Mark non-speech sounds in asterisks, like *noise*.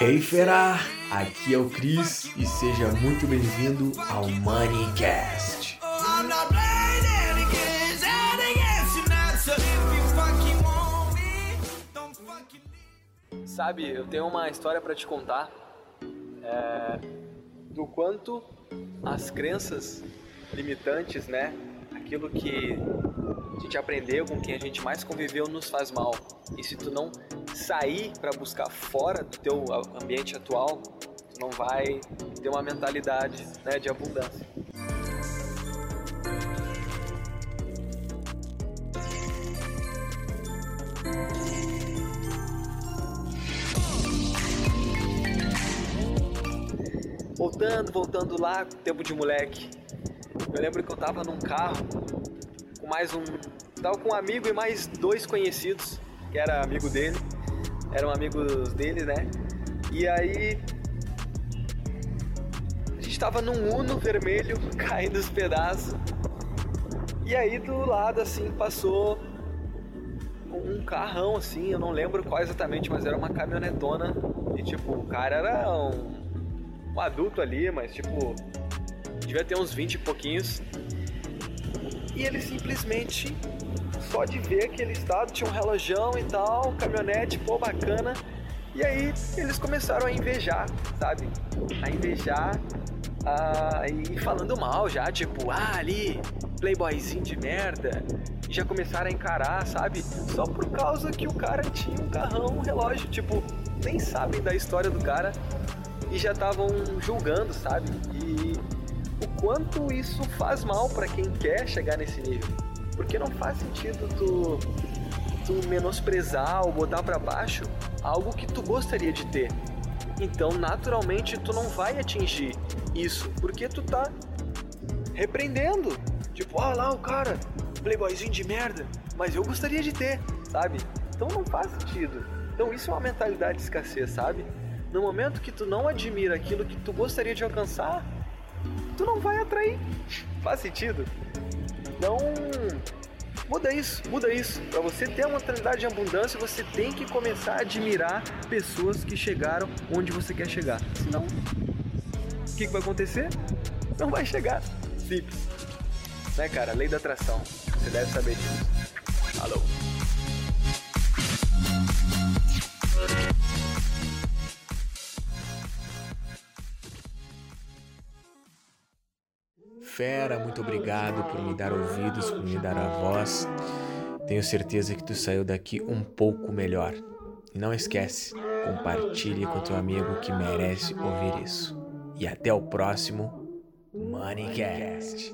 Hey fera, aqui é o Cris e seja muito bem-vindo ao Moneycast. Sabe, eu tenho uma história para te contar é, do quanto as crenças limitantes, né, aquilo que a gente aprendeu, com quem a gente mais conviveu, nos faz mal. E se tu não sair para buscar fora do teu ambiente atual, tu não vai ter uma mentalidade né, de abundância. Voltando, voltando lá, tempo de moleque. Eu lembro que eu tava num carro com mais um. Tava com um amigo e mais dois conhecidos, que era amigo dele. Eram amigos dele, né? E aí. A gente tava num Uno vermelho *laughs* caindo os pedaços. E aí do lado assim passou um carrão assim, eu não lembro qual exatamente, mas era uma caminhonetona. E tipo, o cara era um, um adulto ali, mas tipo, devia ter uns 20 e pouquinhos. E ele simplesmente, só de ver aquele estado, tinha um relojão e tal, caminhonete, pô, bacana. E aí eles começaram a invejar, sabe? A invejar ah, e falando mal já, tipo, ah, ali, playboyzinho de merda. E já começaram a encarar, sabe? Só por causa que o cara tinha um carrão, um relógio, tipo, nem sabem da história do cara e já estavam julgando, sabe? E o quanto isso faz mal para quem quer chegar nesse nível. Porque não faz sentido tu, tu menosprezar ou botar para baixo algo que tu gostaria de ter. Então, naturalmente, tu não vai atingir isso, porque tu tá repreendendo. Tipo, ah lá o cara, playboyzinho de merda, mas eu gostaria de ter, sabe? Então não faz sentido. Então isso é uma mentalidade de escassez, sabe? No momento que tu não admira aquilo que tu gostaria de alcançar, tu não vai atrair. Faz sentido? Então, muda isso, muda isso. Para você ter uma mentalidade de abundância, você tem que começar a admirar pessoas que chegaram onde você quer chegar. Senão, o que, que vai acontecer? Não vai chegar. Simples. Né, cara? Lei da atração. Você deve saber disso. Alô. Fera, muito obrigado por me dar ouvidos, por me dar a voz. Tenho certeza que tu saiu daqui um pouco melhor. E não esquece, compartilhe com teu amigo que merece ouvir isso. E até o próximo Moneycast.